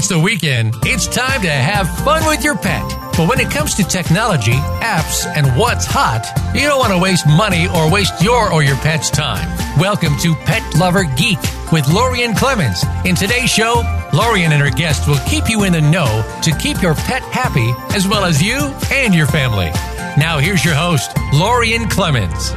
it's the weekend, it's time to have fun with your pet. But when it comes to technology, apps, and what's hot, you don't want to waste money or waste your or your pet's time. Welcome to Pet Lover Geek with Lorien Clemens. In today's show, Lorien and her guests will keep you in the know to keep your pet happy as well as you and your family. Now, here's your host, Lorien Clemens.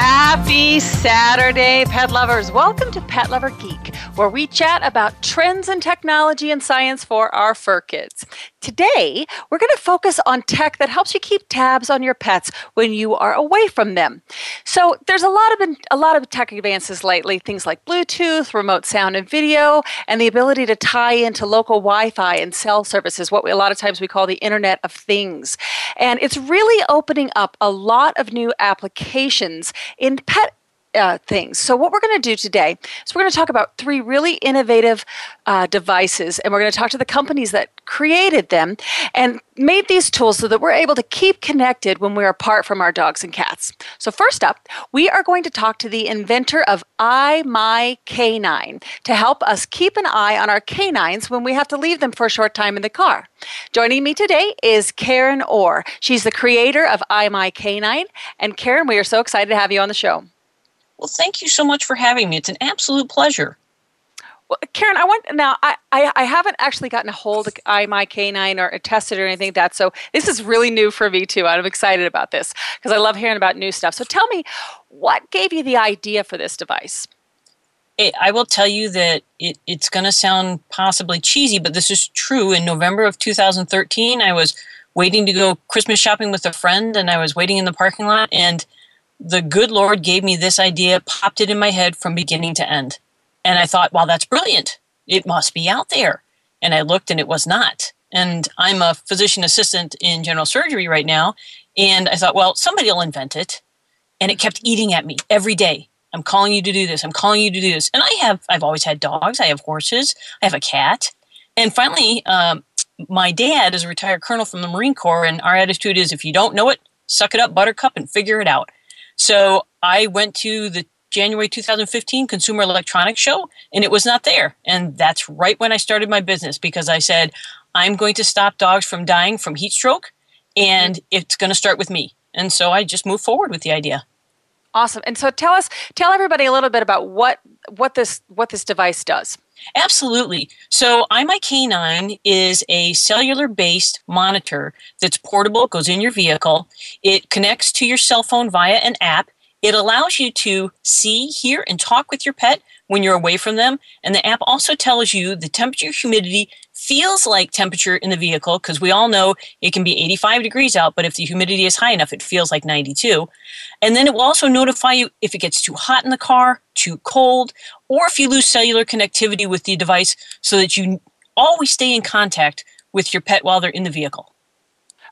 Happy Saturday, pet lovers. Welcome to Pet Lover Geek, where we chat about trends in technology and science for our fur kids. Today, we're going to focus on tech that helps you keep tabs on your pets when you are away from them. So, there's a lot of a lot of tech advances lately, things like Bluetooth, remote sound and video, and the ability to tie into local Wi-Fi and cell services, what we, a lot of times we call the Internet of Things. And it's really opening up a lot of new applications in pet uh, things. So, what we're going to do today is we're going to talk about three really innovative uh, devices, and we're going to talk to the companies that created them and made these tools so that we're able to keep connected when we're apart from our dogs and cats. So, first up, we are going to talk to the inventor of iMyK9 to help us keep an eye on our canines when we have to leave them for a short time in the car. Joining me today is Karen Orr. She's the creator of iMyK9. And Karen, we are so excited to have you on the show. Well, thank you so much for having me. It's an absolute pleasure. Well, Karen, I want now. I, I, I haven't actually gotten a hold of iMyK9 or tested or anything like that. So this is really new for me too. I'm excited about this because I love hearing about new stuff. So tell me, what gave you the idea for this device? It, I will tell you that it, it's going to sound possibly cheesy, but this is true. In November of 2013, I was waiting to go Christmas shopping with a friend, and I was waiting in the parking lot, and the good Lord gave me this idea, popped it in my head from beginning to end. And I thought, wow, that's brilliant. It must be out there. And I looked and it was not. And I'm a physician assistant in general surgery right now. And I thought, well, somebody will invent it. And it kept eating at me every day. I'm calling you to do this. I'm calling you to do this. And I have, I've always had dogs. I have horses. I have a cat. And finally, um, my dad is a retired colonel from the Marine Corps. And our attitude is if you don't know it, suck it up, buttercup, and figure it out. So I went to the January 2015 Consumer Electronics Show and it was not there. And that's right when I started my business because I said, I'm going to stop dogs from dying from heat stroke and it's going to start with me. And so I just moved forward with the idea. Awesome. And so tell us tell everybody a little bit about what what this what this device does. Absolutely. So iMyK9 is a cellular based monitor that's portable, goes in your vehicle. It connects to your cell phone via an app. It allows you to see, hear, and talk with your pet when you're away from them. And the app also tells you the temperature, humidity, feels like temperature in the vehicle because we all know it can be 85 degrees out, but if the humidity is high enough, it feels like 92. And then it will also notify you if it gets too hot in the car, too cold, or if you lose cellular connectivity with the device so that you always stay in contact with your pet while they're in the vehicle.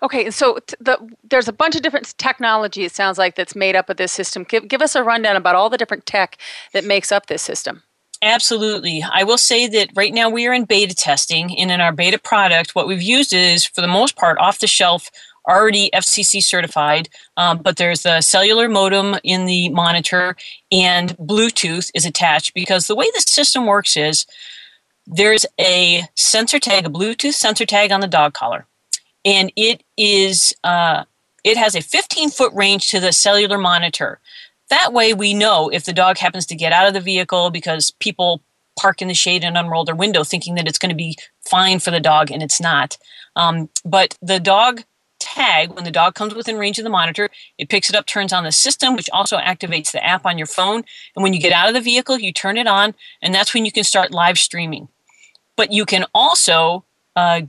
Okay, so the, there's a bunch of different technology, it sounds like, that's made up of this system. Give, give us a rundown about all the different tech that makes up this system. Absolutely. I will say that right now we are in beta testing, and in our beta product, what we've used is, for the most part, off the shelf, already FCC certified, um, but there's a cellular modem in the monitor, and Bluetooth is attached because the way the system works is there's a sensor tag, a Bluetooth sensor tag on the dog collar and it is uh, it has a 15 foot range to the cellular monitor. That way, we know if the dog happens to get out of the vehicle because people park in the shade and unroll their window thinking that it's going to be fine for the dog, and it's not. Um, but the dog tag, when the dog comes within range of the monitor, it picks it up, turns on the system, which also activates the app on your phone. And when you get out of the vehicle, you turn it on, and that's when you can start live streaming. But you can also uh,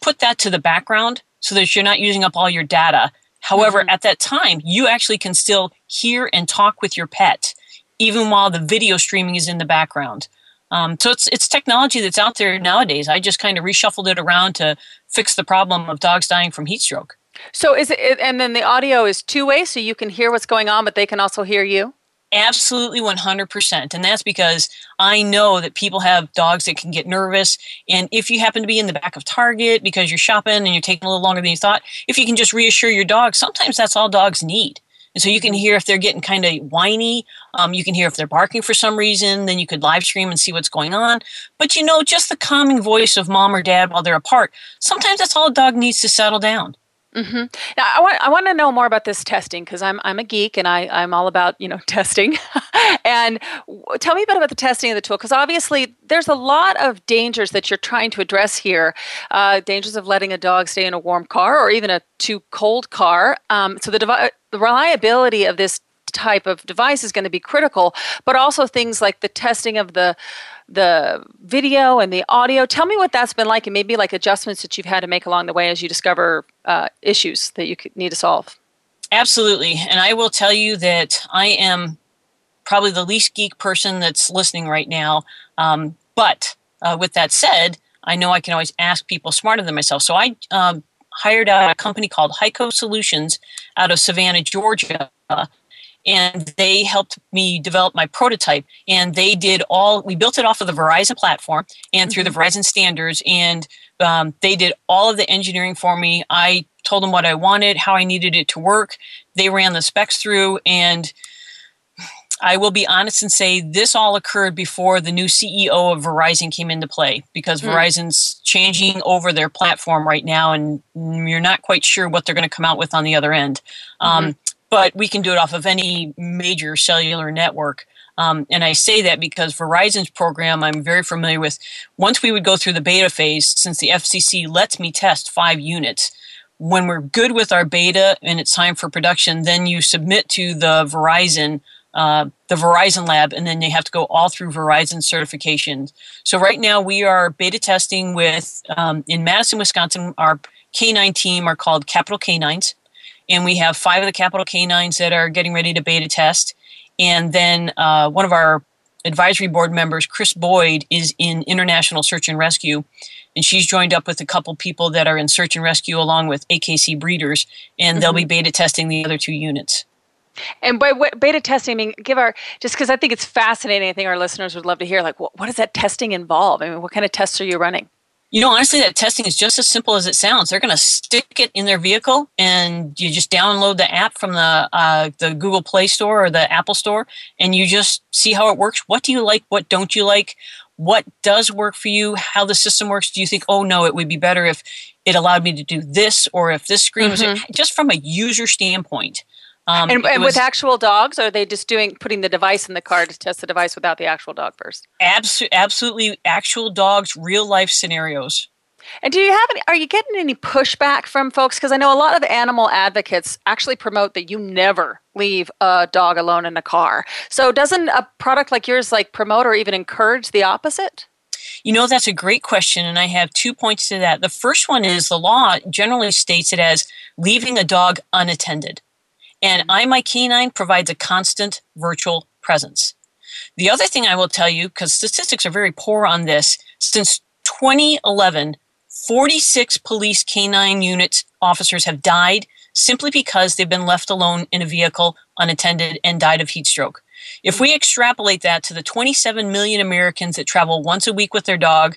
put that to the background so that you're not using up all your data. However, mm-hmm. at that time, you actually can still hear and talk with your pet, even while the video streaming is in the background. Um, so it's it's technology that's out there nowadays. I just kind of reshuffled it around to fix the problem of dogs dying from heat stroke. So is it, and then the audio is two way, so you can hear what's going on, but they can also hear you. Absolutely 100%. And that's because I know that people have dogs that can get nervous. And if you happen to be in the back of Target because you're shopping and you're taking a little longer than you thought, if you can just reassure your dog, sometimes that's all dogs need. And so you can mm-hmm. hear if they're getting kind of whiny. Um, you can hear if they're barking for some reason. Then you could live stream and see what's going on. But you know, just the calming voice of mom or dad while they're apart, sometimes that's all a dog needs to settle down. Mm-hmm. Now, I want I want to know more about this testing because I'm I'm a geek and I I'm all about you know testing. and tell me a bit about the testing of the tool because obviously there's a lot of dangers that you're trying to address here. Uh, dangers of letting a dog stay in a warm car or even a too cold car. Um, so the the reliability of this type of device is going to be critical, but also things like the testing of the the video and the audio. Tell me what that's been like, and maybe like adjustments that you've had to make along the way as you discover uh, issues that you need to solve. Absolutely, and I will tell you that I am probably the least geek person that's listening right now. Um, but uh, with that said, I know I can always ask people smarter than myself. So I um, hired out a company called Hyco Solutions out of Savannah, Georgia, and they helped me develop my prototype and they did all we built it off of the verizon platform and through mm-hmm. the verizon standards and um, they did all of the engineering for me i told them what i wanted how i needed it to work they ran the specs through and I will be honest and say this all occurred before the new CEO of Verizon came into play because mm. Verizon's changing over their platform right now, and you're not quite sure what they're going to come out with on the other end. Um, mm-hmm. Um, but we can do it off of any major cellular network. Um, and I say that because Verizon's program I'm very familiar with. Once we would go through the beta phase, since the FCC lets me test five units, when we're good with our beta and it's time for production, then you submit to the Verizon. Uh, the Verizon lab, and then they have to go all through Verizon certifications. So right now we are beta testing with um, in Madison, Wisconsin. Our K9 team are called Capital Canines and we have five of the capital canines that are getting ready to beta test. And then uh, one of our advisory board members, Chris Boyd, is in international search and rescue. And she's joined up with a couple people that are in search and rescue along with AKC breeders, and mm-hmm. they'll be mm-hmm. beta testing the other two units. And by beta testing, I mean, give our, just because I think it's fascinating, I think our listeners would love to hear, like, what, what does that testing involve? I mean, what kind of tests are you running? You know, honestly, that testing is just as simple as it sounds. They're going to stick it in their vehicle, and you just download the app from the uh, the Google Play Store or the Apple Store, and you just see how it works. What do you like? What don't you like? What does work for you? How the system works? Do you think, oh no, it would be better if it allowed me to do this, or if this screen mm-hmm. was just from a user standpoint? Um, and, and was, with actual dogs, are they just doing putting the device in the car to test the device without the actual dog first? Abso- absolutely, actual dogs, real life scenarios. And do you have any? Are you getting any pushback from folks? Because I know a lot of animal advocates actually promote that you never leave a dog alone in a car. So doesn't a product like yours like promote or even encourage the opposite? You know, that's a great question, and I have two points to that. The first one is the law generally states it as leaving a dog unattended and iMyK9 provides a constant virtual presence. The other thing I will tell you, because statistics are very poor on this, since 2011, 46 police canine units officers have died simply because they've been left alone in a vehicle unattended and died of heat stroke. If we extrapolate that to the 27 million Americans that travel once a week with their dog,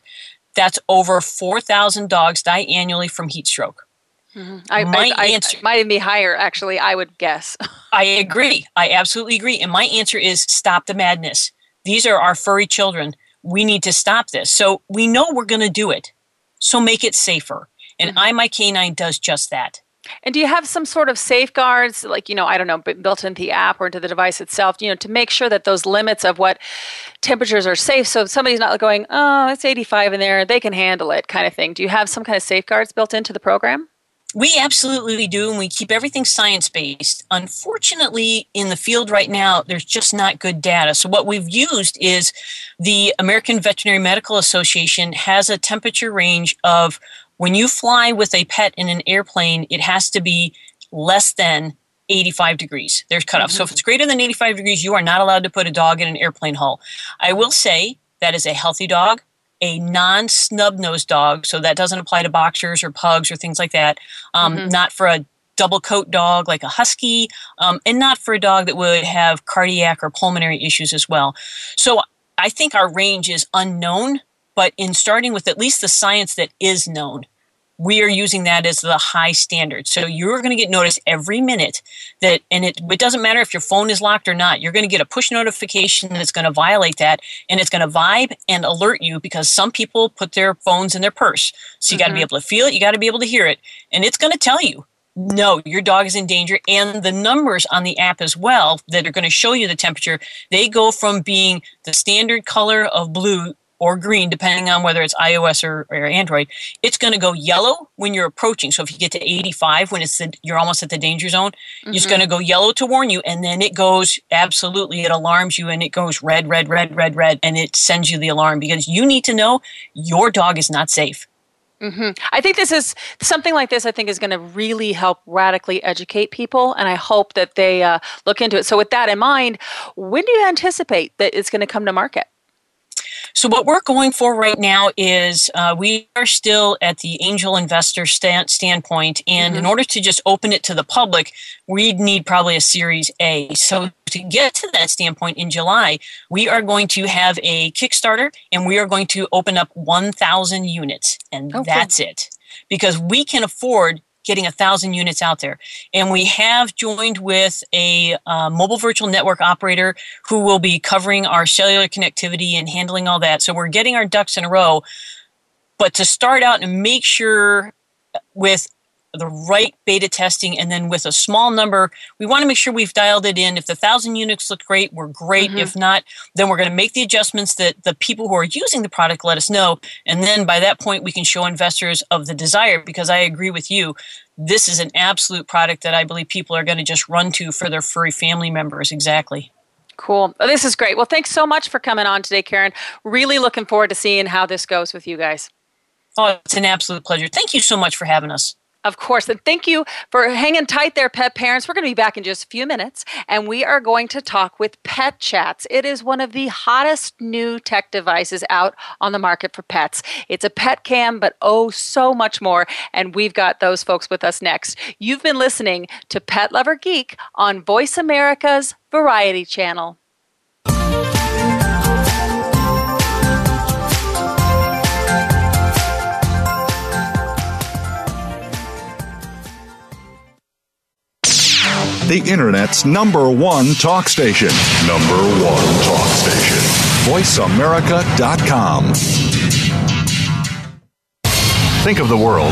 that's over 4,000 dogs die annually from heat stroke. Mm-hmm. I, my I, answer I, might even be higher, actually, I would guess. I agree. I absolutely agree. And my answer is stop the madness. These are our furry children. We need to stop this. So we know we're going to do it. So make it safer. And mm-hmm. iMyK9 does just that. And do you have some sort of safeguards, like, you know, I don't know, built into the app or into the device itself, you know, to make sure that those limits of what temperatures are safe so somebody's not going, oh, it's 85 in there, they can handle it kind of thing. Do you have some kind of safeguards built into the program? We absolutely do, and we keep everything science based. Unfortunately, in the field right now, there's just not good data. So, what we've used is the American Veterinary Medical Association has a temperature range of when you fly with a pet in an airplane, it has to be less than 85 degrees. There's cutoff. Mm-hmm. So, if it's greater than 85 degrees, you are not allowed to put a dog in an airplane hull. I will say that is a healthy dog a non snub nosed dog, so that doesn't apply to boxers or pugs or things like that. Um, mm-hmm. Not for a double coat dog like a husky, um, and not for a dog that would have cardiac or pulmonary issues as well. So I think our range is unknown, but in starting with at least the science that is known, we are using that as the high standard. So you're going to get notice every minute that, and it, it doesn't matter if your phone is locked or not, you're going to get a push notification that's going to violate that and it's going to vibe and alert you because some people put their phones in their purse. So you mm-hmm. got to be able to feel it, you got to be able to hear it, and it's going to tell you no, your dog is in danger. And the numbers on the app as well that are going to show you the temperature, they go from being the standard color of blue or green, depending on whether it's iOS or, or Android. It's going to go yellow when you're approaching. So if you get to 85, when it's the, you're almost at the danger zone, mm-hmm. it's going to go yellow to warn you, and then it goes absolutely. It alarms you, and it goes red, red, red, red, red, and it sends you the alarm because you need to know your dog is not safe. Mm-hmm. I think this is something like this. I think is going to really help radically educate people, and I hope that they uh, look into it. So, with that in mind, when do you anticipate that it's going to come to market? So, what we're going for right now is uh, we are still at the angel investor stand- standpoint, and mm-hmm. in order to just open it to the public, we'd need probably a Series A. So, to get to that standpoint in July, we are going to have a Kickstarter and we are going to open up 1,000 units, and okay. that's it. Because we can afford getting a thousand units out there. And we have joined with a uh, mobile virtual network operator who will be covering our cellular connectivity and handling all that. So we're getting our ducks in a row. But to start out and make sure with the right beta testing and then with a small number we want to make sure we've dialed it in if the thousand units look great we're great mm-hmm. if not then we're going to make the adjustments that the people who are using the product let us know and then by that point we can show investors of the desire because i agree with you this is an absolute product that i believe people are going to just run to for their furry family members exactly Cool. Oh, this is great. Well, thanks so much for coming on today, Karen. Really looking forward to seeing how this goes with you guys. Oh, it's an absolute pleasure. Thank you so much for having us. Of course. And thank you for hanging tight there, pet parents. We're going to be back in just a few minutes and we are going to talk with PetChatz. It is one of the hottest new tech devices out on the market for pets. It's a pet cam, but oh, so much more. And we've got those folks with us next. You've been listening to Pet Lover Geek on Voice America's Variety Channel. The Internet's number one talk station. Number one talk station. VoiceAmerica.com. Think of the world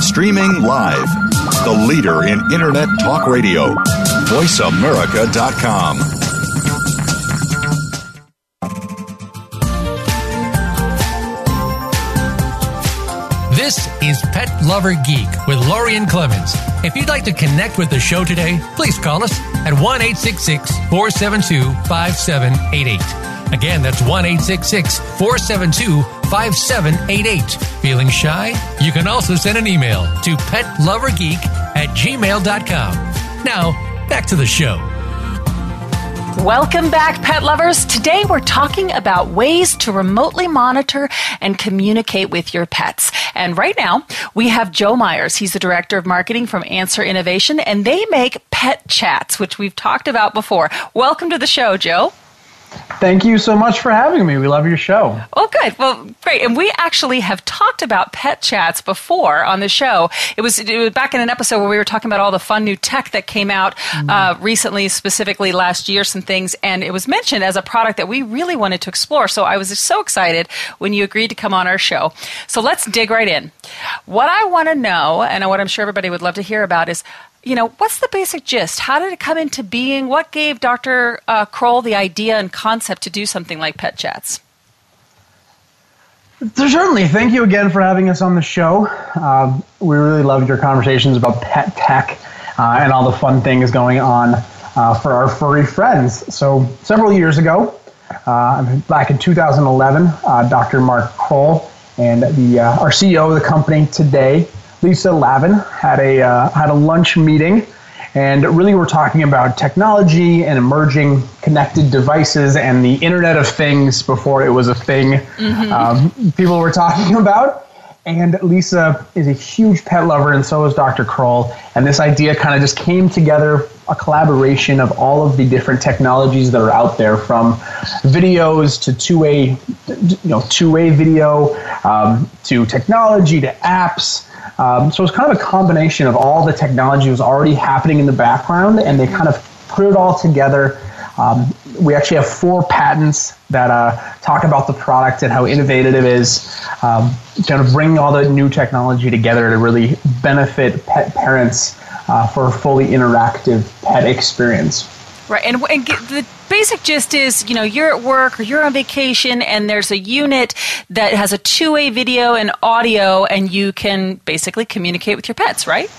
Streaming live. The leader in Internet talk radio. VoiceAmerica.com. This is Pet Lover Geek with Lorien Clemens. If you'd like to connect with the show today, please call us at 1 472 5788. Again, that's 1 472 5788. Feeling shy? You can also send an email to petlovergeek at gmail.com. Now, back to the show. Welcome back, pet lovers. Today we're talking about ways to remotely monitor and communicate with your pets. And right now we have Joe Myers. He's the director of marketing from Anser Innovation, and they make PetChatz, which we've talked about before. Welcome to the show, Joe. Thank you so much for having me. We love your show. Oh, good. Well, great. And we actually have talked about PetChatz before on the show. It was, it was back in an episode where we were talking about all the fun new tech that came out mm-hmm. uh, recently, specifically last year, some things. And it was mentioned as a product that we really wanted to explore. So I was so excited when you agreed to come on our show. So let's dig right in. What I want to know, and what I'm sure everybody would love to hear about, is you know, what's the basic gist? How did it come into being? What gave Dr. Uh, Kroll the idea and concept to do something like PetChatz? Certainly. Thank you again for having us on the show. Uh, we really loved your conversations about pet tech uh, and all the fun things going on uh, for our furry friends. So, several years ago, uh, back in 2011, uh, Dr. Mark Kroll and the, our CEO of the company today, Lisa Lavin had a uh, had a lunch meeting, and really we're talking about technology and emerging connected devices and the Internet of Things before it was a thing. Mm-hmm. Um, people were talking about. And Lisa is a huge pet lover, and so is Dr. Kroll. And this idea kind of just came together a collaboration of all of the different technologies that are out there, from videos to two-way, you know, two-way video, um, to technology to apps, um, so it's kind of a combination of all the technology was already happening in the background, and they kind of put it all together. Um, we actually have four patents that uh, talk about the product and how innovative it is, um, kind of bringing all the new technology together to really benefit pet parents uh, for a fully interactive pet experience. Right, and, and the basic gist is, you know, you're at work or you're on vacation, and there's a unit that has a two-way video and audio, and you can basically communicate with your pets, right?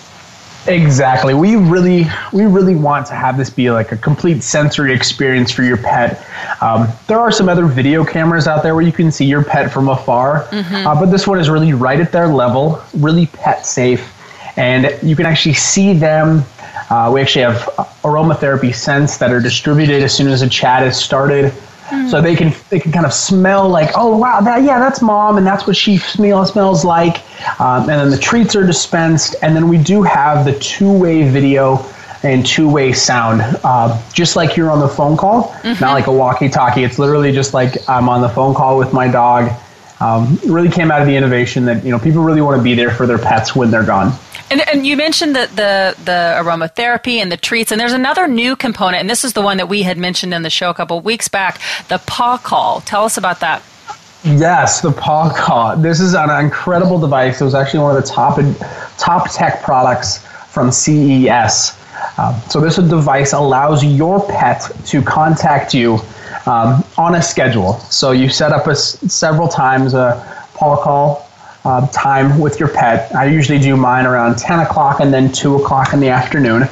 Exactly. We really, we really want to have this be like a complete sensory experience for your pet. Um, there are some other video cameras out there where you can see your pet from afar, mm-hmm. uh, but this one is really right at their level, really pet safe, and you can actually see them uh, we actually have aromatherapy scents that are distributed as soon as a chat is started. Mm. So they can they can kind of smell like oh wow that yeah that's mom and that's what she smell, smells like, um, and then the treats are dispensed and then we do have the two way video and two way sound, uh, just like you're on the phone call, mm-hmm. not like a walkie talkie. It's literally just like I'm on the phone call with my dog. Um, really came out of the innovation that you know people really want to be there for their pets when they're gone. And, and you mentioned the, the, the aromatherapy and the treats, and there's another new component, and this is the one that we had mentioned in the show a couple weeks back the paw call. Tell us about that. Yes, the paw call. This is an incredible device. It was actually one of the top top tech products from CES. Um, so this device allows your pet to contact you um, on a schedule. So you set up a, several times a paw call uh, time with your pet. I usually do mine around 10 o'clock and then 2 o'clock in the afternoon.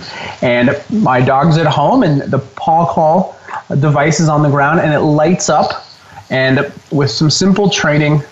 And my dog's at home, and the paw call device is on the ground, and it lights up. And with some simple training,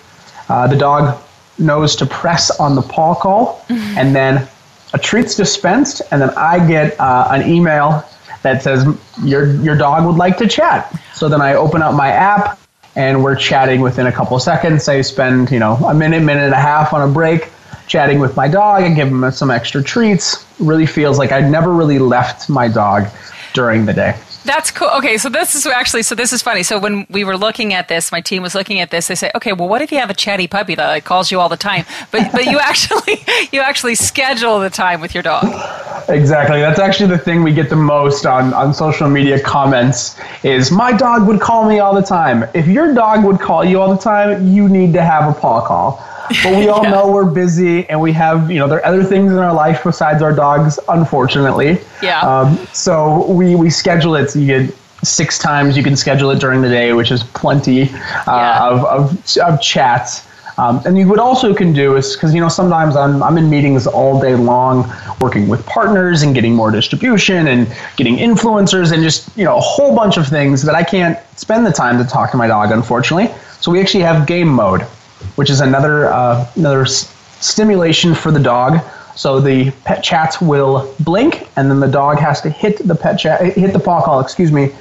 uh, the dog knows to press on the paw call, mm-hmm. and then a treat's dispensed, and then I get uh, an email that says your your dog would like to chat. So then I open up my app and we're chatting within a couple seconds. I spend, you know, a minute, minute and a half on a break chatting with my dog. and give him some extra treats. Really feels like I never really left my dog during the day. That's cool. Okay, so this is actually so this is funny. So when we were looking at this, my team was looking at this. They say, okay, well, what if you have a chatty puppy that like, calls you all the time, but but you actually you actually schedule the time with your dog. Exactly. That's actually the thing we get the most on on social media comments is my dog would call me all the time. If your dog would call you all the time, you need to have a paw call but we all yeah. know we're busy and we have you know there are other things in our life besides our dogs unfortunately yeah um, so we we schedule it so you get six times you can schedule it during the day which is plenty uh, yeah. of, of, of chats um, and you what also can do is because you know sometimes I'm I'm in meetings all day long, working with partners and getting more distribution and getting influencers and just you know a whole bunch of things that I can't spend the time to talk to my dog, unfortunately. So we actually have game mode which is another uh, another s- stimulation for the dog. So the PetChatz will blink, and then the dog has to hit the pet chat, hit the paw call, excuse me,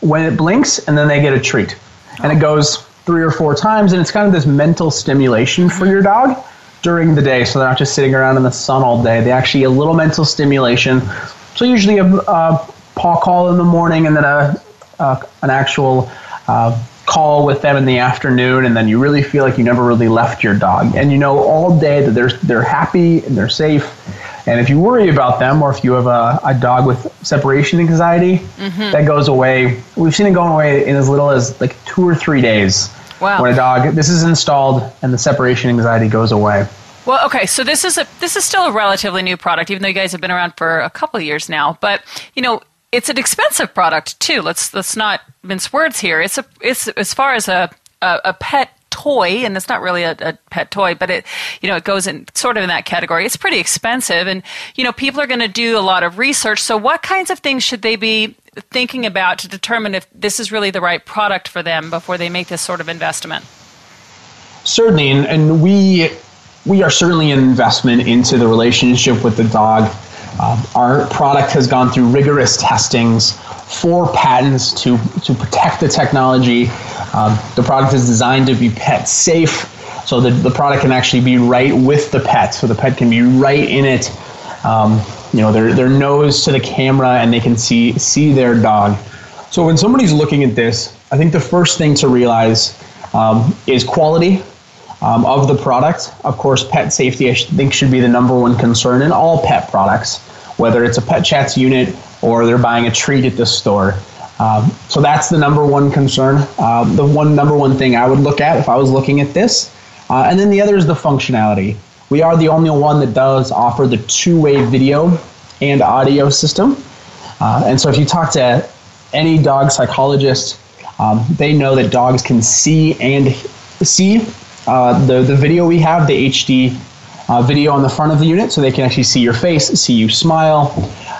when it blinks, and then they get a treat. And it goes three or four times, and it's kind of this mental stimulation for your dog during the day. So they're not just sitting around in the sun all day. They actually a little mental stimulation. So usually a, a paw call in the morning, and then a, a an actual uh, call with them in the afternoon, and then you really feel like you never really left your dog, and you know all day that they're they're happy and they're safe. And if you worry about them, or if you have a, a dog with separation anxiety, mm-hmm. that goes away. We've seen it going away in as little as like two or three days. Wow. When a dog this is installed and the separation anxiety goes away. Well, okay, so this is a this is still a relatively new product, even though you guys have been around for a couple of years now. But you know, it's an expensive product too. Let's let's not mince words here. It's a it's as far as a a, a pet toy, and it's not really a, a, pet toy, but it, you know, it goes in sort of in that category. It's pretty expensive, and you know, people are going to do a lot of research. So, what kinds of things should they be thinking about to determine if this is really the right product for them before they make this sort of investment? Certainly, and, and we we are certainly an investment into the relationship with the dog um, our product has gone through rigorous testings, for patents to, to protect the technology. Um, the product is designed to be pet safe, so the, the product can actually be right with the pet, so the pet can be right in it. Um, you know, their, their nose to the camera and they can see, see their dog. So when somebody's looking at this, I think the first thing to realize um, is quality um, of the product. Of course, pet safety, I think, should be the number one concern in all pet products, whether it's a PetChatz unit or they're buying a treat at the store. Um, so that's the number one concern. Um, the one number one thing I would look at if I was looking at this. Uh, and then the other is the functionality. We are the only one that does offer the two way video and audio system. Uh, and so if you talk to any dog psychologist, um, they know that dogs can see and see uh, the, the video we have, the HD uh, video on the front of the unit, so they can actually see your face, see you smile,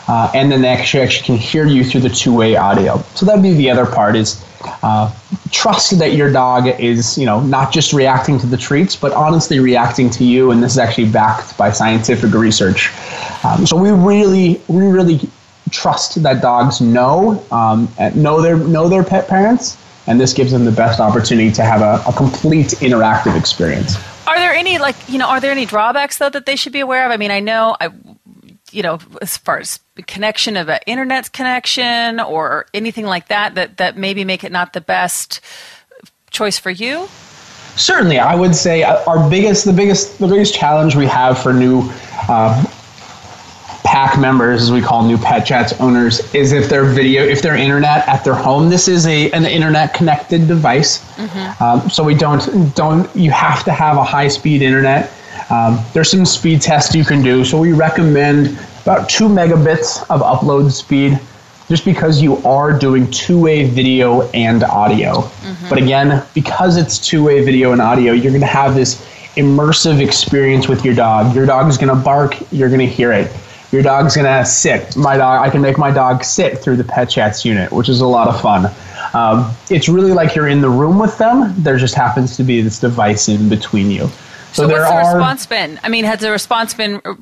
uh, and then they actually, actually can hear you through the two-way audio. So that'd be the other part is uh, trust that your dog is, you know, not just reacting to the treats, but honestly reacting to you, and this is actually backed by scientific research. Um, so we really, we really trust that dogs know um, know their know their pet parents and this gives them the best opportunity to have a, a complete interactive experience. There any like you know are there any drawbacks though that they should be aware of? I mean, I know I you know as far as connection of an internet connection or anything like that that that maybe make it not the best choice for you. Certainly, I would say our biggest, the biggest, the biggest challenge we have for new uh, pack members, as we call new PetChatz owners, is if their video, if their internet at their home, this is a an internet connected device. Mm-hmm. Um, so we don't don't you have to have a high speed internet. Um, there's some speed tests you can do. So we recommend about two megabits of upload speed, just because you are doing two way video and audio. Mm-hmm. But again, because it's two way video and audio, you're going to have this immersive experience with your dog. Your dog is going to bark, you're going to hear it your dog's gonna sit. My dog, I can make my dog sit through the PetChatz unit, which is a lot of fun. Um, it's really like you're in the room with them. There just happens to be this device in between you. So, so what's the are, response been? I mean, has the response been uh,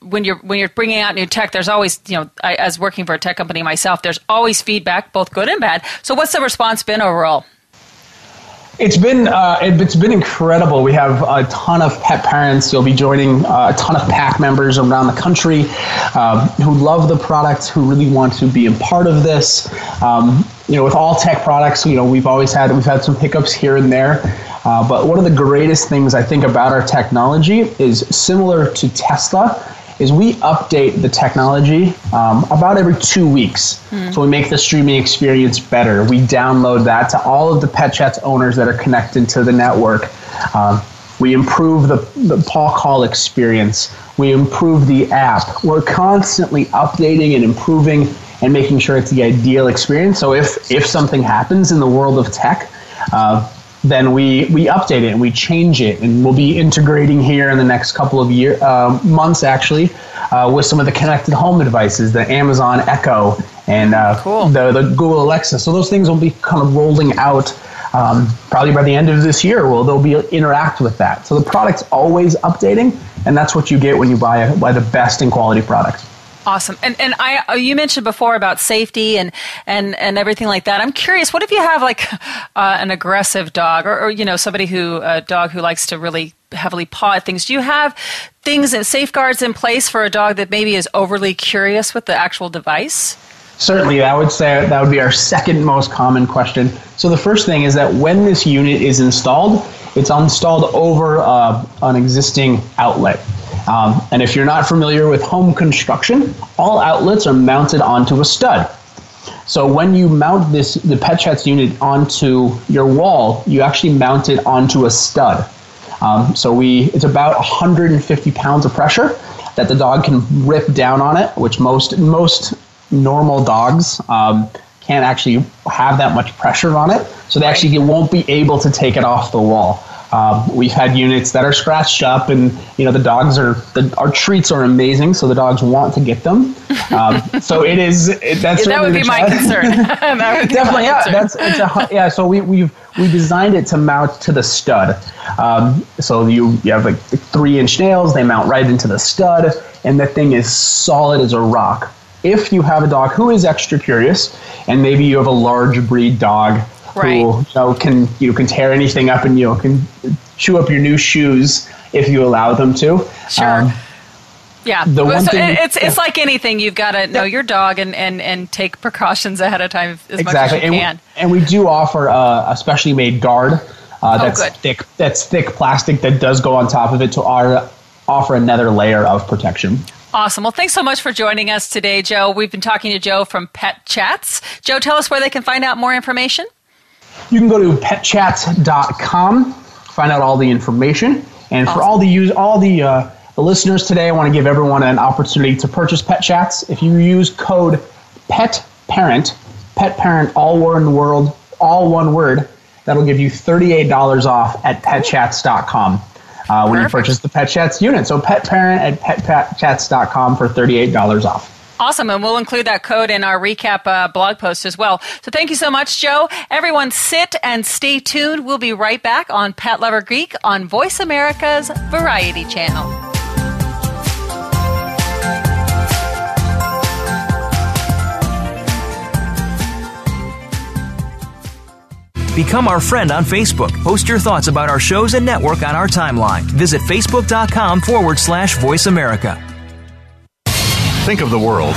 when you're when you're bringing out new tech? There's always, you know, I, as working for a tech company myself, there's always feedback, both good and bad. So what's the response been overall? It's been uh, it, has been incredible. We have a ton of pet parents. You'll be joining uh, a ton of pack members around the country um, who love the product, who really want to be a part of this. Um, you know, with all tech products, you know, we've always had we've had some hiccups here and there. Uh, but one of the greatest things I think about our technology is similar to Tesla is we update the technology um, about every two weeks. Mm. So we make the streaming experience better. We download that to all of the PetChatz owners that are connected to the network. Um, we improve the, the paw call experience. We improve the app. We're constantly updating and improving and making sure it's the ideal experience. So if, if something happens in the world of tech, uh, then we we update it and we change it, and we'll be integrating here in the next couple of year uh, months actually uh, with some of the connected home devices, the Amazon Echo and uh, cool. the the Google Alexa. So those things will be kind of rolling out. Um, probably by the end of this year, well, they'll be interact with that. So the product's always updating, and that's what you get when you buy a, buy the best in quality product. Awesome. And and I uh, you mentioned before about safety and and and everything like that. I'm curious, what if you have like uh, an aggressive dog or, or you know somebody who a dog who likes to really heavily paw at things? Do you have things and safeguards in place for a dog that maybe is overly curious with the actual device? Certainly, I would say that would be our second most common question. So the first thing is that when this unit is installed, it's installed over uh, an existing outlet. Um, and if you're not familiar with home construction, all outlets are mounted onto a stud. So when you mount this the PetChatz unit onto your wall, you actually mount it onto a stud. Um, so we it's about 150 pounds of pressure that the dog can rip down on it, which most most normal dogs um, can't actually have that much pressure on it. So they actually won't be able to take it off the wall. Um, we've had units that are scratched up, and you know the dogs are the, our treats are amazing, so the dogs want to get them. Um, so it is it, that's that would be my concern. Definitely, yeah. Concern. That's it's a yeah. So we we've we designed it to mount to the stud. Um, so you you have like three inch nails, they mount right into the stud, and the thing is solid as a rock. If you have a dog who is extra curious, and maybe you have a large breed dog right. who you know, can you can tear anything up and you know can chew up your new shoes if you allow them to. Sure. Um, yeah, the one so thing, it's it's yeah. like anything. You've got to know your dog and, and, and take precautions ahead of time as exactly. much as you and can. We, and we do offer a, a specially made guard uh, oh, that's thick. That's thick plastic that does go on top of it to our, offer another layer of protection. Awesome. Well, thanks so much for joining us today, Joe. We've been talking to Joe from PetChatz. Joe, tell us where they can find out more information. You can go to petchatz.com, find out all the information. And awesome. for all the use, all the uh, the listeners today, I want to give everyone an opportunity to purchase PetChatz. If you use code Pet Parent, Pet Parent, all one word, all one word, that'll give you thirty-eight dollars off at petchatz.com uh, when you purchase the PetChatz unit. So Pet Parent at petchatz.com for thirty-eight dollars off. Awesome. And we'll include that code in our recap uh, blog post as well. So thank you so much, Joe. Everyone sit and stay tuned. We'll be right back on Pet Lover Geek on Voice America's Variety Channel. Become our friend on Facebook. Post your thoughts about our shows and network on our timeline. Visit facebook.com forward slash voice America. Think of the world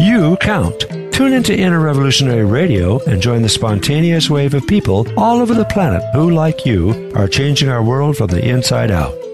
You count. Tune into Inner Revolutionary Radio and join the spontaneous wave of people all over the planet who, like you, are changing our world from the inside out.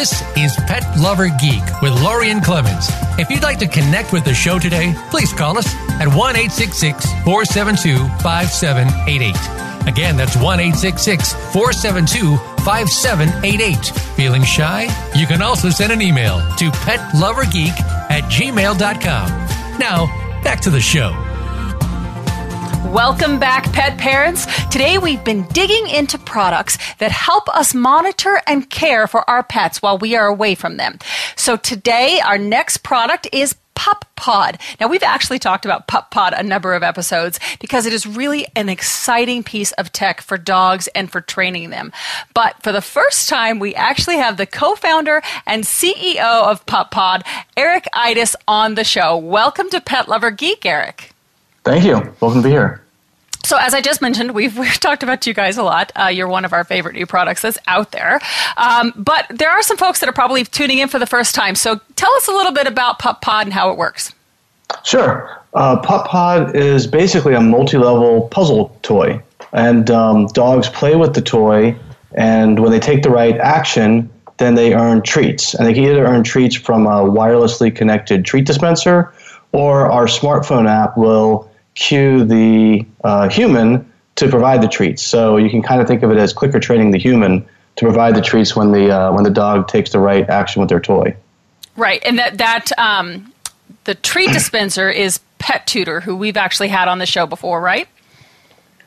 This is Pet Lover Geek with Lorien Clemens. If you'd like to connect with the show today, please call us at 1 472 5788. Again, that's 1 472 5788. Feeling shy? You can also send an email to petlovergeek at gmail.com. Now, back to the show. Welcome back, pet parents. Today we've been digging into products that help us monitor and care for our pets while we are away from them. So today our next product is Pup Pod. Now, we've actually talked about PupPod a number of episodes because it is really an exciting piece of tech for dogs and for training them. But for the first time, we actually have the co founder and CEO of PupPod, Eric Eides, on the show. Welcome to Pet Lover Geek, Eric. Thank you. Welcome to be here. So, as I just mentioned, we've, we've talked about you guys a lot. Uh, you're one of our favorite new products that's out there. Um, but there are some folks that are probably tuning in for the first time. So, tell us a little bit about PupPod and how it works. Sure. Uh, PupPod is basically a multi level puzzle toy. And um, dogs play with the toy. And when they take the right action, then they earn treats. And they can either earn treats from a wirelessly connected treat dispenser, or our smartphone app will cue the uh, human to provide the treats. So you can kind of think of it as clicker training the human to provide the treats when the uh, when the dog takes the right action with their toy. Right, and that that um, the treat dispenser is Pet Tutor, who we've actually had on the show before, right?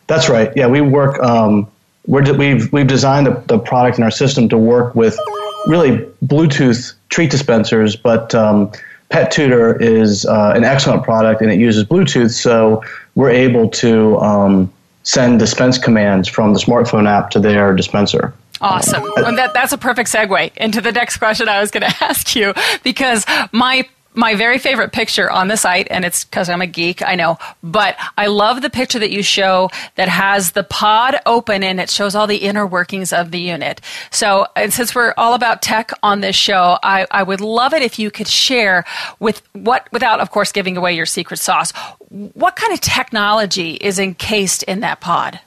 That's right. Yeah, we work. Um, we're, we've we've designed the, the product in our system to work with really Bluetooth treat dispensers, but um, Pet Tutor is uh, an excellent product and it uses Bluetooth, so we're able to um, send dispense commands from the smartphone app to their dispenser. Awesome. Um, that, that's a perfect segue into the next question I was going to ask you because my my very favorite picture on the site, and it's because I'm a geek, I know, but I love the picture that you show that has the pod open and it shows all the inner workings of the unit. So, and since we're all about tech on this show, I, I would love it if you could share with what, without of course giving away your secret sauce, what kind of technology is encased in that pod?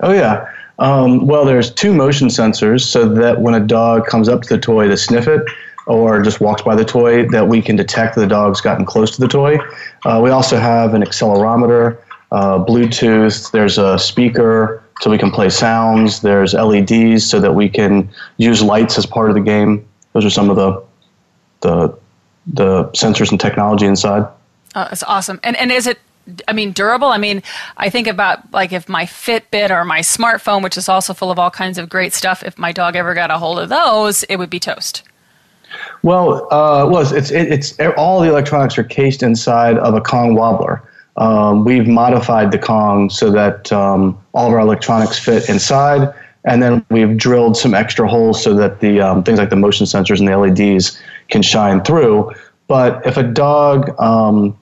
Oh, yeah. Um, well, there's two motion sensors so that when a dog comes up to the toy to sniff it, or just walks by the toy that we can detect the dog's gotten close to the toy. Uh, we also have an accelerometer, uh, Bluetooth, there's a speaker so we can play sounds, there's LEDs so that we can use lights as part of the game. Those are some of the the, the sensors and technology inside. Oh, it's awesome. And and is it I mean, durable. I mean, I think about like if my Fitbit or my smartphone, which is also full of all kinds of great stuff, if my dog ever got a hold of those, it would be toast. Well, uh, well, it's, it's, it's all the electronics are cased inside of a Kong wobbler. Um, we've modified the Kong so that um, all of our electronics fit inside, and then we've drilled some extra holes so that the um, things like the motion sensors and the LEDs can shine through. But if a dog, um,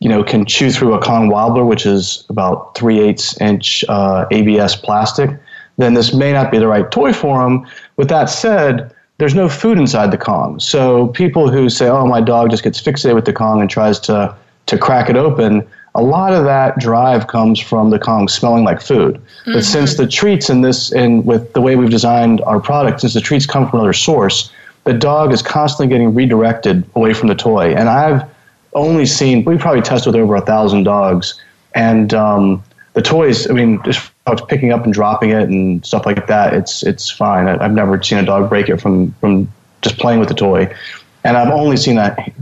you know, can chew through a Kong wobbler, which is about three eighths inch uh, ABS plastic, then this may not be the right toy for them. With that said, there's no food inside the Kong. So people who say, "Oh, my dog just gets fixated with the Kong and tries to to crack it open," a lot of that drive comes from the Kong smelling like food. Mm-hmm. But since the treats in this, and with the way we've designed our product, since the treats come from another source, the dog is constantly getting redirected away from the toy. And I've only seen we probably tested with over a thousand dogs, and um, the toys. I mean, just picking up and dropping it and stuff like that, it's it's fine. I, have never seen a dog break it from from just playing with the toy, and I've only seen that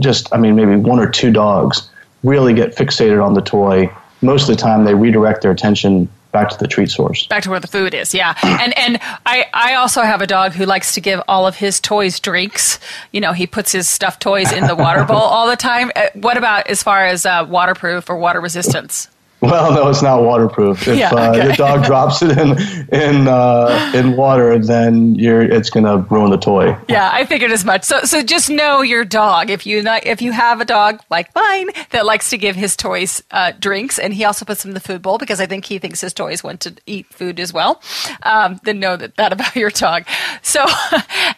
just I mean maybe one or two dogs really get fixated on the toy. Most of the time, they redirect their attention back to the treat source. Back to where the food is yeah. And and i i also have a dog who likes to give all of his toys drinks. You know he puts his stuffed toys in the water bowl all the time. Uh, what about as far as uh, waterproof or water resistance well, no, it's not waterproof. If yeah, okay. uh, your dog drops it in in uh, in water, then you're it's gonna ruin the toy. Yeah, I figured as much. So so just know your dog. If you not, if you have a dog like mine that likes to give his toys uh, drinks, and he also puts them in the food bowl because I think he thinks his toys want to eat food as well. Um, then know that that about your dog. So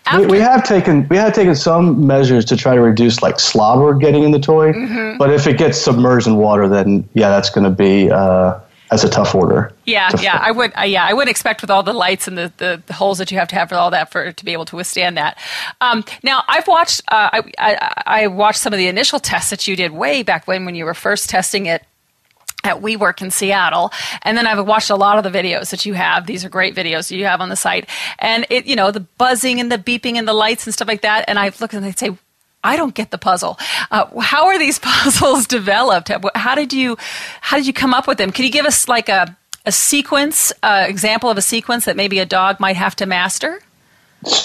after- we, we, have taken we have taken some measures to try to reduce like slobber getting in the toy, mm-hmm. but if it gets submerged in water, then yeah, that's going to be uh, as a tough order. Yeah, yeah, I would. Uh, yeah, I would expect with all the lights and the, the, the, holes that you have to have for all that for to be able to withstand that. Um, now, I've watched. Uh, I, I, I watched some of the initial tests that you did way back when when you were first testing it at WeWork in Seattle. And then I've watched a lot of the videos that you have. These are great videos you have on the site. And it, you know, the buzzing and the beeping and the lights and stuff like that. And I've looked and they say, I don't get the puzzle. Uh, how are these puzzles developed? How did you how did you come up with them? Could you give us like a a sequence uh, example of a sequence that maybe a dog might have to master?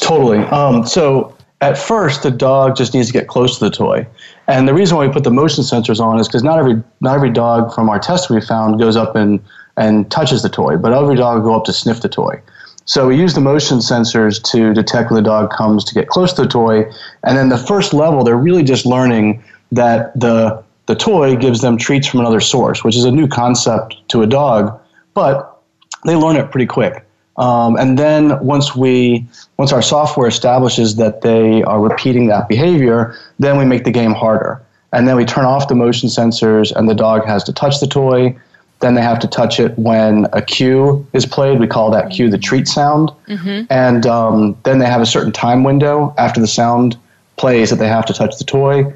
Totally. Um, so at first the dog just needs to get close to the toy. And the reason why we put the motion sensors on is because not every not every dog from our test we found goes up and and touches the toy, but every dog will go up to sniff the toy. So we use the motion sensors to detect when the dog comes to get close to the toy, and then the first level they're really just learning that the the toy gives them treats from another source, which is a new concept to a dog, but they learn it pretty quick. Um, and then once we once our software establishes that they are repeating that behavior, then we make the game harder. And then we turn off the motion sensors, and the dog has to touch the toy. Then they have to touch it when a cue is played. We call that cue the treat sound. Mm-hmm. And um, then they have a certain time window after the sound plays that they have to touch the toy.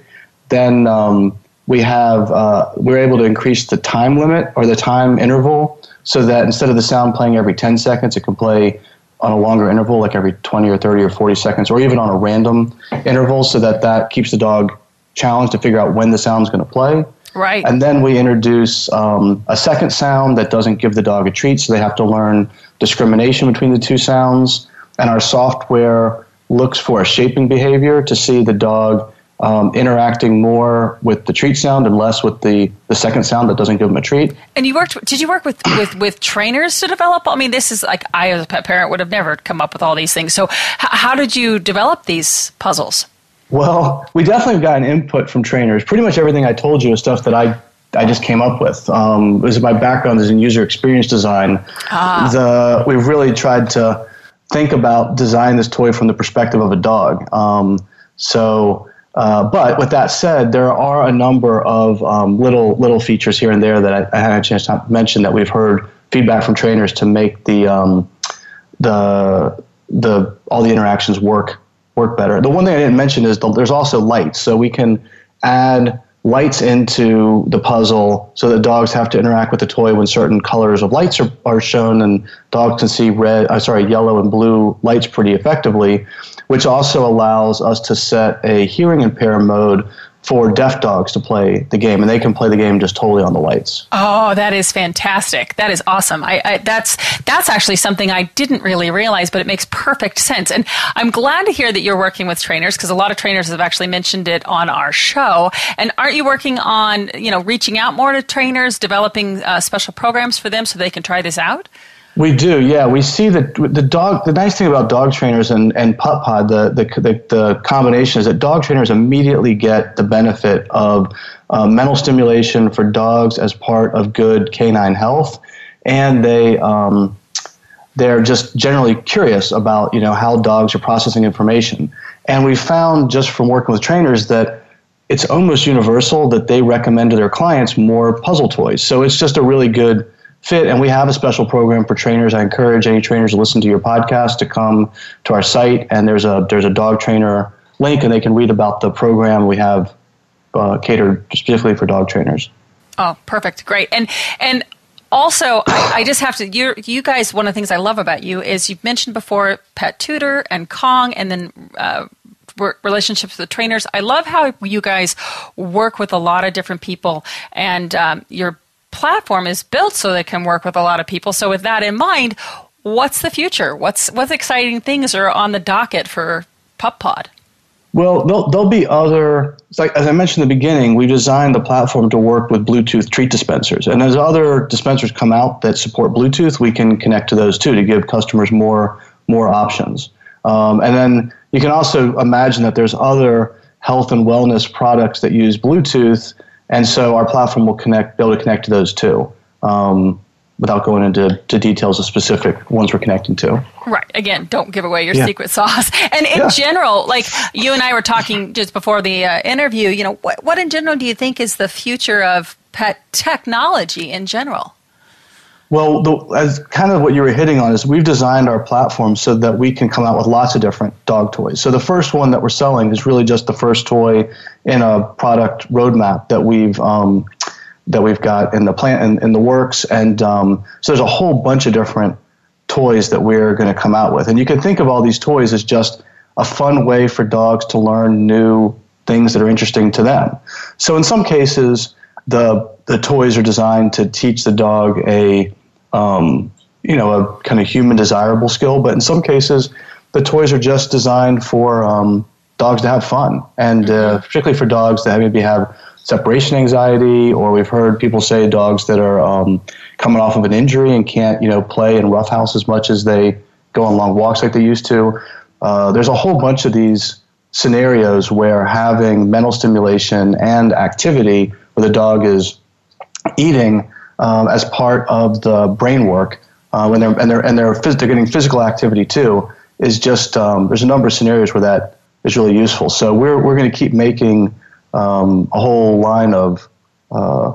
Then um, we have uh, we're able to increase the time limit or the time interval so that instead of the sound playing every 10 seconds, it can play on a longer interval, like every 20 or 30 or 40 seconds, or even on a random interval, so that that keeps the dog challenged to figure out when the sound's going to play. Right. And then we introduce um, a second sound that doesn't give the dog a treat, so they have to learn discrimination between the two sounds. And our software looks for a shaping behavior to see the dog um, interacting more with the treat sound and less with the, the second sound that doesn't give them a treat. And you worked? Did you work with, with, with trainers to develop? I mean, this is like I, as a pet parent, would have never come up with all these things. So, h- how did you develop these puzzles? Well, we definitely got an input from trainers. Pretty much everything I told you is stuff that I I just came up with. Um, was my background is in user experience design. Ah. The we've really tried to think about design this toy from the perspective of a dog. Um, so uh, but with that said, there are a number of um, little little features here and there that I, I, had a chance to mention that we've heard feedback from trainers to make the um, the the all the interactions work work better. The one thing I didn't mention is the, there's also lights, so we can add lights into the puzzle so that dogs have to interact with the toy when certain colors of lights are, are shown and dogs can see red uh, sorry yellow and blue lights pretty effectively which also allows us to set a hearing impair mode for deaf dogs to play the game, and they can play the game just totally on the lights. Oh, that is fantastic! That is awesome. I, I, that's that's actually something I didn't really realize, but it makes perfect sense. And I'm glad to hear that you're working with trainers because a lot of trainers have actually mentioned it on our show. And aren't you working on you know reaching out more to trainers, developing uh, special programs for them so they can try this out? We do, yeah. We see that the dog. The nice thing about dog trainers and and PupPod, the the the, the combination is that dog trainers immediately get the benefit of uh, mental stimulation for dogs as part of good canine health, and they. Um, they're just generally curious about you know how dogs are processing information, and we found just from working with trainers that it's almost universal that they recommend to their clients more puzzle toys. So it's just a really good fit. And we have a special program for trainers. I encourage any trainers to listen to your podcast to come to our site. And there's a there's a dog trainer link, and they can read about the program we have uh, catered specifically for dog trainers. Oh, perfect, great, and and. Also, I, I just have to. You, you guys. One of the things I love about you is you've mentioned before Pet Tutor and Kong, and then uh, relationships with trainers. I love how you guys work with a lot of different people, and um, you're platform is built so they can work with a lot of people. So with that in mind, what's the future? What's what exciting things are on the docket for PupPod? Well, there'll, there'll be other, like as I mentioned in the beginning, we designed the platform to work with Bluetooth treat dispensers. And as other dispensers come out that support Bluetooth, we can connect to those too to give customers more, more options. Um, and then you can also imagine that there's other health and wellness products that use Bluetooth and so our platform will connect, be able to connect to those too. Um, without going into to details of specific ones we're connecting to. Right. Again, don't give away your yeah. secret sauce. And in yeah. general, like you and I were talking just before the uh, interview, you know, what, what in general do you think is the future of pet technology in general? Well, the, as kind of what you were hitting on is we've designed our platform so that we can come out with lots of different dog toys. So the first one that we're selling is really just the first toy in a product roadmap that we've um, that we've got in the plant in, in the works, and um, so there's a whole bunch of different toys that we're going to come out with. And you can think of all these toys as just a fun way for dogs to learn new things that are interesting to them. So in some cases, the the toys are designed to teach the dog a um, you know, a kind of human desirable skill. But in some cases, the toys are just designed for um, dogs to have fun, and uh, Mm-hmm. particularly for dogs that maybe have separation anxiety, or we've heard people say dogs that are um, coming off of an injury and can't, you know, play in roughhouse as much as they go on long walks like they used to. Uh, there's a whole bunch of these scenarios where having mental stimulation and activity, where the dog is eating um, as part of the brain work uh, when they're and they're and they're, phys- they're getting physical activity too is just um, there's a number of scenarios where that is really useful. So we're we're going to keep making um, a whole line of uh,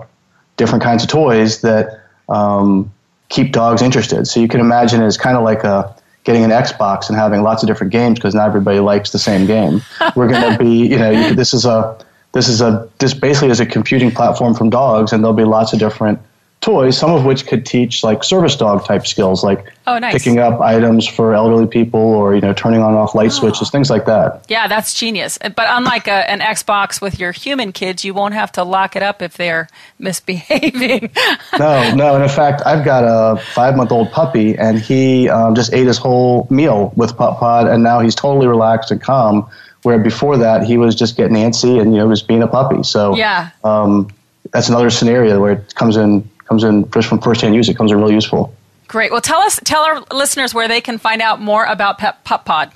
different kinds of toys that um, keep dogs interested. So you can imagine it's kind of like a getting an Xbox and having lots of different games because not everybody likes the same game. We're going to be, you know, you this is a this is a this basically is a computing platform from dogs, and there'll be lots of different toys, some of which could teach like service dog type skills, like Oh, nice. picking up items for elderly people, or you know, turning on and off light switches, things like that. Yeah, that's genius. But unlike a, an Xbox with your human kids, you won't have to lock it up if they're misbehaving. no, no. And in fact, I've got a five month old puppy, and he um, just ate his whole meal with PupPod, and now he's totally relaxed and calm. Where before that, he was just getting antsy and you know was being a puppy. So yeah. um, that's another scenario where it comes in comes in just from first hand use. It comes in really useful. Great. Well, tell us, tell our listeners where they can find out more about Pep PupPod.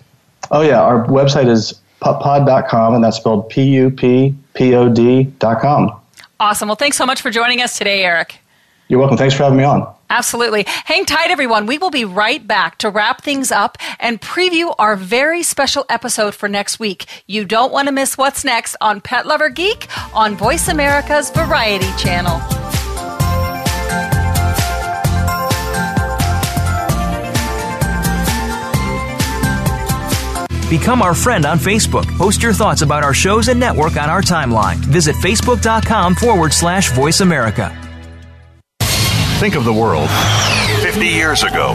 Oh yeah, our website is puppod.com, and that's spelled P U P P O D.com. Awesome. Well, thanks so much for joining us today, Eric. You're welcome. Thanks for having me on. Absolutely. Hang tight, everyone. We will be right back to wrap things up and preview our very special episode for next week. You don't want to miss what's next on Pet Lover Geek on Voice America's Variety Channel. Become our friend on Facebook. Post your thoughts about our shows and network on our timeline. Visit facebook.com forward slash voice America. Think of the world 50 years ago.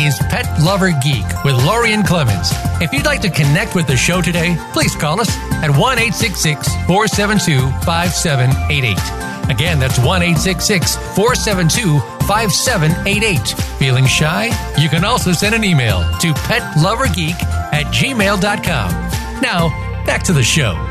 Is Pet Lover Geek with Lorien Clemens. If you'd like to connect with the show today, please call us at 1 472 5788. Again, that's 1 472 5788. Feeling shy? You can also send an email to petlovergeek at gmail.com. Now, back to the show.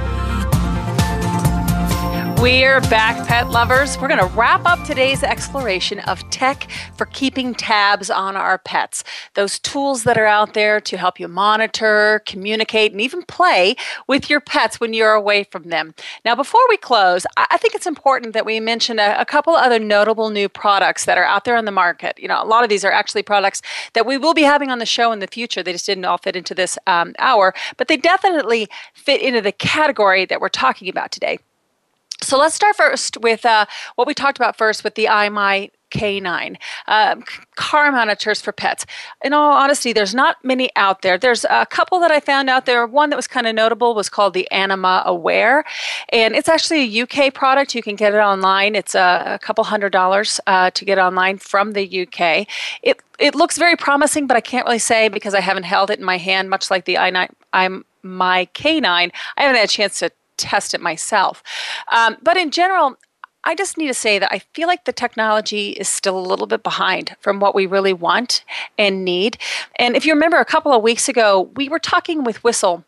We're back, pet lovers. We're going to wrap up today's exploration of tech for keeping tabs on our pets. Those tools that are out there to help you monitor, communicate, and even play with your pets when you're away from them. Now, before we close, I think it's important that we mention a, a couple other notable new products that are out there on the market. You know, a lot of these are actually products that we will be having on the show in the future. They just didn't all fit into this um, hour, but they definitely fit into the category that we're talking about today. So let's start first with uh, what we talked about first with the iMind K9 um, car monitors for pets. In all honesty, there's not many out there. There's a couple that I found out there. One that was kind of notable was called the Anima Aware, and it's actually a UK product. You can get it online. It's a, a couple hundred dollars uh, to get online from the UK. It it looks very promising, but I can't really say because I haven't held it in my hand. Much like the i9, I'm my K9, I haven't had a chance to test it myself. Um, but in general, I just need to say that I feel like the technology is still a little bit behind from what we really want and need. And if you remember a couple of weeks ago, we were talking with Whistle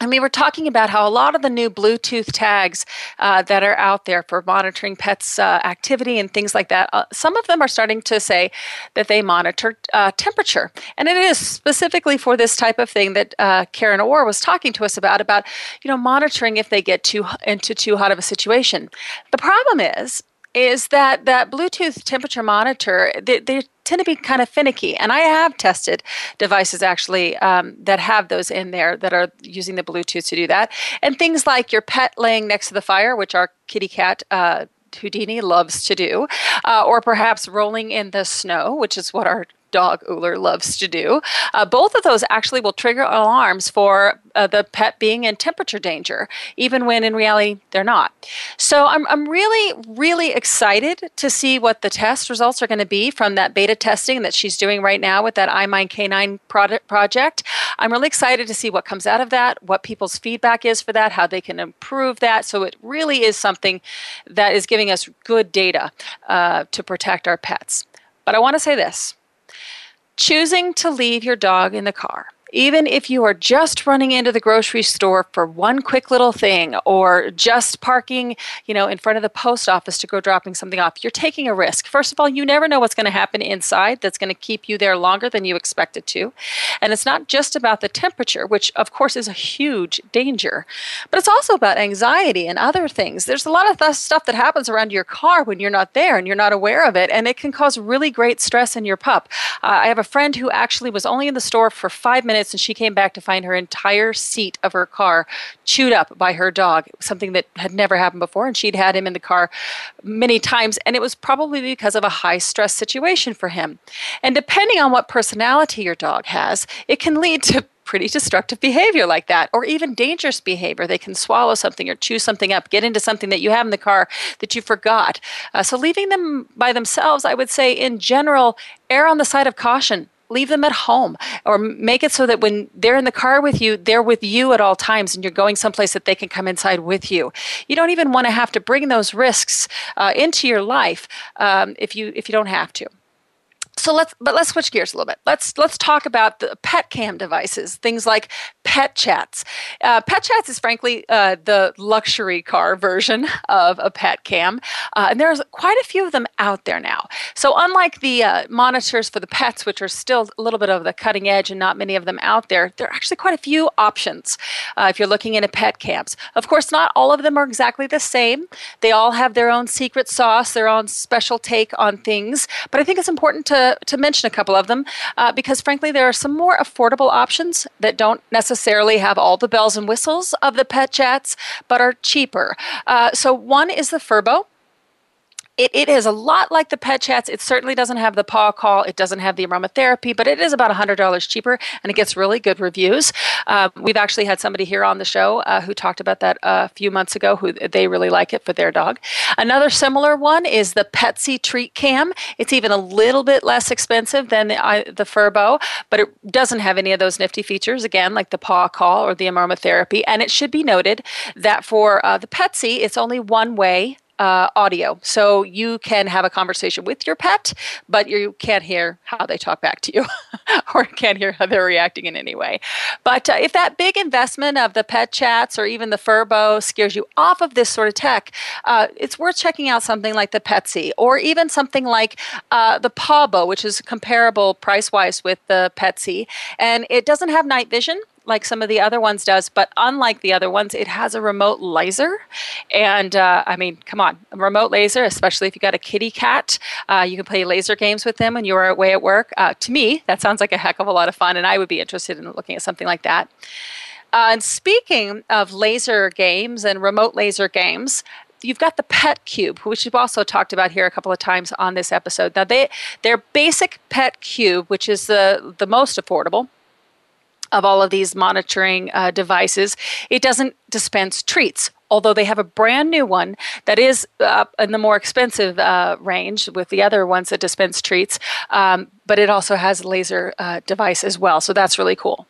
and we were talking about how a lot of the new Bluetooth tags uh, that are out there for monitoring pets' uh, activity and things like that, uh, some of them are starting to say that they monitor uh, temperature. And it is specifically for this type of thing that uh, Karen Orr was talking to us about, about you know monitoring if they get too into too hot of a situation. The problem is is that that Bluetooth temperature monitor, they, they tend to be kind of finicky. And I have tested devices actually um, that have those in there that are using the Bluetooth to do that. And things like your pet laying next to the fire, which our kitty cat uh, Houdini loves to do, uh, or perhaps rolling in the snow, which is what our dog Uller loves to do. Uh, both of those actually will trigger alarms for uh, the pet being in temperature danger, even when in reality they're not. So I'm, I'm really, really excited to see what the test results are going to be from that beta testing that she's doing right now with that iMind K9 product project. I'm really excited to see what comes out of that, what people's feedback is for that, how they can improve that. So it really is something that is giving us good data uh, to protect our pets. But I want to say this choosing to leave your dog in the car even if you are just running into the grocery store for one quick little thing or just parking, you know, in front of the post office to go dropping something off, you're taking a risk. First of all, you never know what's going to happen inside that's going to keep you there longer than you expected to. And it's not just about the temperature, which of course is a huge danger, but it's also about anxiety and other things. There's a lot of stuff that happens around your car when you're not there and you're not aware of it, and it can cause really great stress in your pup. Uh, I have a friend who actually was only in the store for five minutes minutes and she came back to find her entire seat of her car chewed up by her dog, something that had never happened before. And she'd had him in the car many times. And it was probably because of a high stress situation for him. And depending on what personality your dog has, it can lead to pretty destructive behavior like that, or even dangerous behavior. They can swallow something or chew something up, get into something that you have in the car that you forgot. Uh, so, leaving them by themselves, I would say in general, err on the side of caution leave them at home or make it so that when they're in the car with you they're with you at all times and you're going someplace that they can come inside with you. You don't even want to have to bring those risks uh, into your life um, if you if you don't have to so let's but let's switch gears a little bit. Let's let's talk about the pet cam devices, things like PetChatz. Uh, PetChatz is frankly uh, the luxury car version of a pet cam, uh, and there's quite a few of them out there now. So unlike the uh, monitors for the pets, which are still a little bit of the cutting edge and not many of them out there, there are actually quite a few options uh, if you're looking into pet cams. Of course, not all of them are exactly the same. They all have their own secret sauce, their own special take on things. But I think it's important to to, mention a couple of them uh, because, frankly, there are some more affordable options that don't necessarily have all the bells and whistles of the PetChatz, but are cheaper. Uh, so, one is the Furbo. It, it is a lot like the PetChatz. It certainly doesn't have the paw call. It doesn't have the aromatherapy, but it is about $100 cheaper and it gets really good reviews. Uh, we've actually had somebody here on the show uh, who talked about that a few months ago who they really like it for their dog. Another similar one is the Petzi Treat Cam. It's even a little bit less expensive than the, uh, the Furbo, but it doesn't have any of those nifty features, again, like the paw call or the aromatherapy. And it should be noted that for uh, the Petzi, it's only one way uh, audio. So you can have a conversation with your pet, but you can't hear how they talk back to you or can't hear how they're reacting in any way. But uh, if that big investment of the PetChatz or even the Furbo scares you off of this sort of tech, uh, it's worth checking out something like the Petzi or even something like uh, the Pawbo, which is comparable price wise with the Petzi. And it doesn't have night vision like some of the other ones does, but unlike the other ones, it has a remote laser. And uh, I mean, come on, a remote laser, especially if you got a kitty cat, uh, you can play laser games with them when you're away at work. Uh, to me, that sounds like a heck of a lot of fun, and I would be interested in looking at something like that. Uh, and speaking of laser games and remote laser games, you've got the Petcube which we've also talked about here a couple of times on this episode now they their basic Petcube which is the the most affordable of all of these monitoring uh, devices, it doesn't dispense treats although they have a brand new one that is uh, in the more expensive uh, range with the other ones that dispense treats. Um, but it also has a laser uh, device as well. So that's really cool.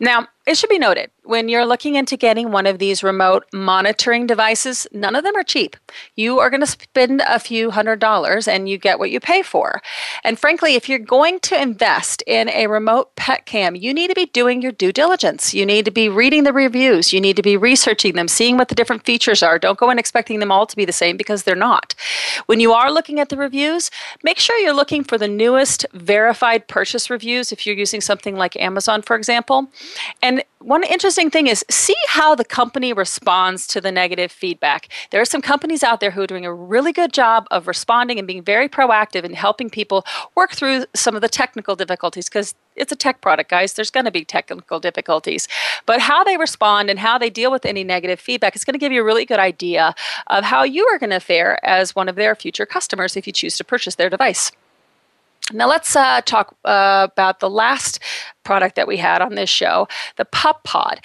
Now, it should be noted when you're looking into getting one of these remote monitoring devices, none of them are cheap. You are going to spend a few hundred dollars and you get what you pay for. And frankly, if you're going to invest in a remote pet cam, you need to be doing your due diligence. You need to be reading the reviews, you need to be researching them, seeing what the different features are. Don't go in expecting them all to be the same because they're not. When you are looking at the reviews, make sure you're looking for the newest verified purchase reviews if you're using something like Amazon, for example. And one interesting thing is see how the company responds to the negative feedback. There are some companies out there who are doing a really good job of responding and being very proactive in helping people work through some of the technical difficulties because it's a tech product, guys. There's going to be technical difficulties. But how they respond and how they deal with any negative feedback is going to give you a really good idea of how you are going to fare as one of their future customers if you choose to purchase their device. Now, let's uh, talk uh, about the last product that we had on this show the PupPod.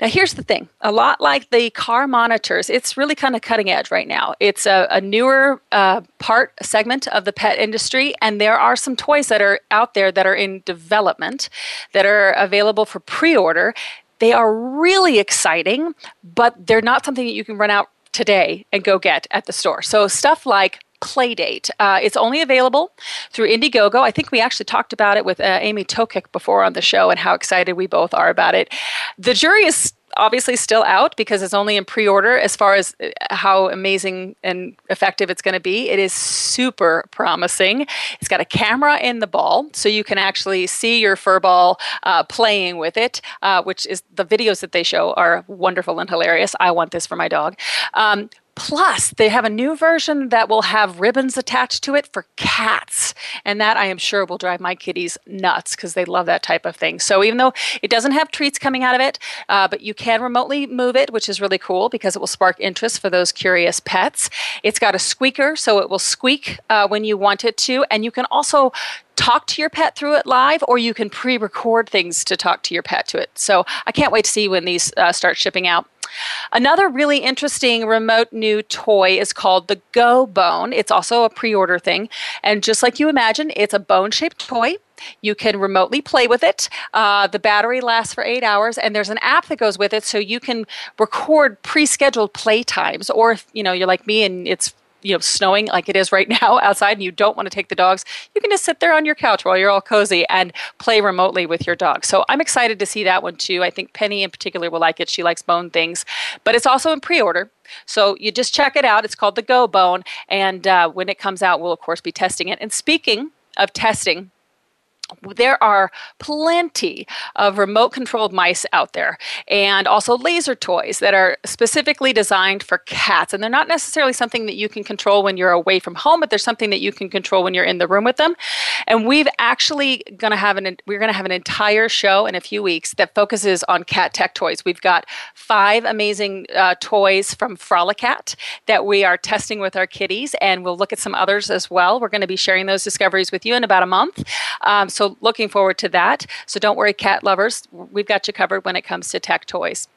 Now, here's the thing a lot like the car monitors, it's really kind of cutting edge right now. It's a, a newer uh, part, segment of the pet industry, and there are some toys that are out there that are in development that are available for pre order. They are really exciting, but they're not something that you can run out today and go get at the store. So, stuff like Playdate. Uh, it's only available through Indiegogo. I think we actually talked about it with uh, Amy Tokik before on the show and how excited we both are about it. The jury is obviously still out because it's only in pre-order as far as uh, how amazing and effective it's going to be it is super promising it's got a camera in the ball so you can actually see your fur ball uh, playing with it uh, which is the videos that they show are wonderful and hilarious i want this for my dog um, Plus, they have a new version that will have ribbons attached to it for cats. And that I am sure will drive my kitties nuts because they love that type of thing. So, even though it doesn't have treats coming out of it, uh, but you can remotely move it, which is really cool because it will spark interest for those curious pets. It's got a squeaker, so it will squeak uh, when you want it to. And you can also talk to your pet through it live, or you can pre record things to talk to your pet to it. So, I can't wait to see when these uh, start shipping out. Another really interesting remote new toy is called the GoBone. It's also a pre order thing. And just like you imagine, it's a bone shaped toy. You can remotely play with it. Uh, the battery lasts for eight hours, and there's an app that goes with it, so you can record pre-scheduled play times. Or if you know you're like me and it's you know snowing like it is right now outside and you don't want to take the dogs you can just sit there on your couch while you're all cozy and play remotely with your dog. So i'm excited to see that one too. I think penny in particular will like it. She likes bone things but it's also in pre-order. So you just check it out. It's called the GoBone and uh, when it comes out we'll of course be testing it. And speaking of testing there are plenty of remote controlled mice out there and also laser toys that are specifically designed for cats and they're not necessarily something that you can control when you're away from home but they're something that you can control when you're in the room with them. And we've actually going to have an we're going to have an entire show in a few weeks that focuses on cat tech toys. We've got five amazing uh, toys from FroliCat that we are testing with our kitties and we'll look at some others as well. We're going to be sharing those discoveries with you in about a month. Um, so looking forward to that. So don't worry, cat lovers. We've got you covered when it comes to tech toys.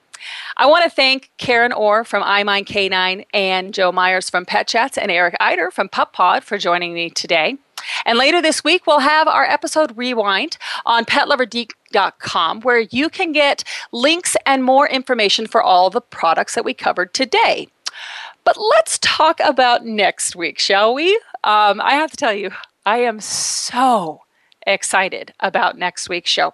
I want to thank Karen Orr from iMind K9 and Joe Myers from PetChatz and Eric Eider from PupPod for joining me today. And later this week, we'll have our episode rewind on petlovergeek.com where you can get links and more information for all the products that we covered today. But let's talk about next week, shall we? Um, I have to tell you, I am so excited about next week's show.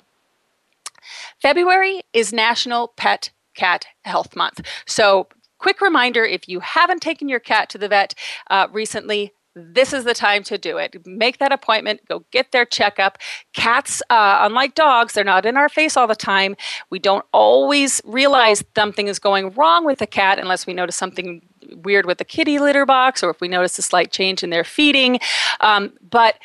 February is National Pet Cat Health Month. So, quick reminder if you haven't taken your cat to the vet uh, recently, this is the time to do it. Make that appointment, go get their checkup. Cats, uh, unlike dogs, they're not in our face all the time. We don't always realize something is going wrong with the cat unless we notice something weird with the kitty litter box or if we notice a slight change in their feeding. Um, but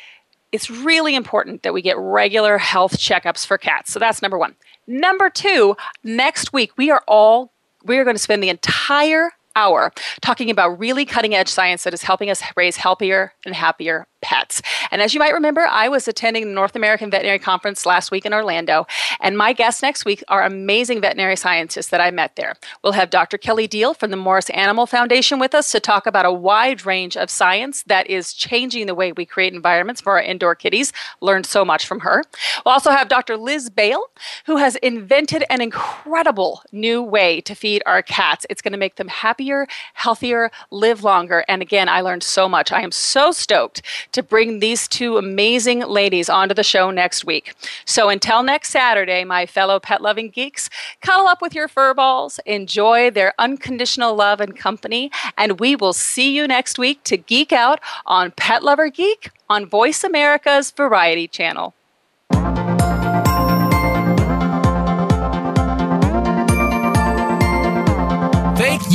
it's really important that we get regular health checkups for cats. So that's number one. Number two, next week we are all we are going to spend the entire hour talking about really cutting edge science that is helping us raise healthier and happier pets. And as you might remember, I was attending the North American Veterinary Conference last week in Orlando, and my guests next week are amazing veterinary scientists that I met there. We'll have Dr. Kelly Diehl from the Morris Animal Foundation with us to talk about a wide range of science that is changing the way we create environments for our indoor kitties. Learned so much from her. We'll also have Dr. Liz Bales, who has invented an incredible new way to feed our cats. It's going to make them happier, healthier, live longer. And again, I learned so much. I am so stoked to bring these two amazing ladies onto the show next week. So until next Saturday, my fellow pet loving geeks, cuddle up with your fur balls, enjoy their unconditional love and company, and we will see you next week to geek out on Pet Lover Geek on Voice America's Variety Channel.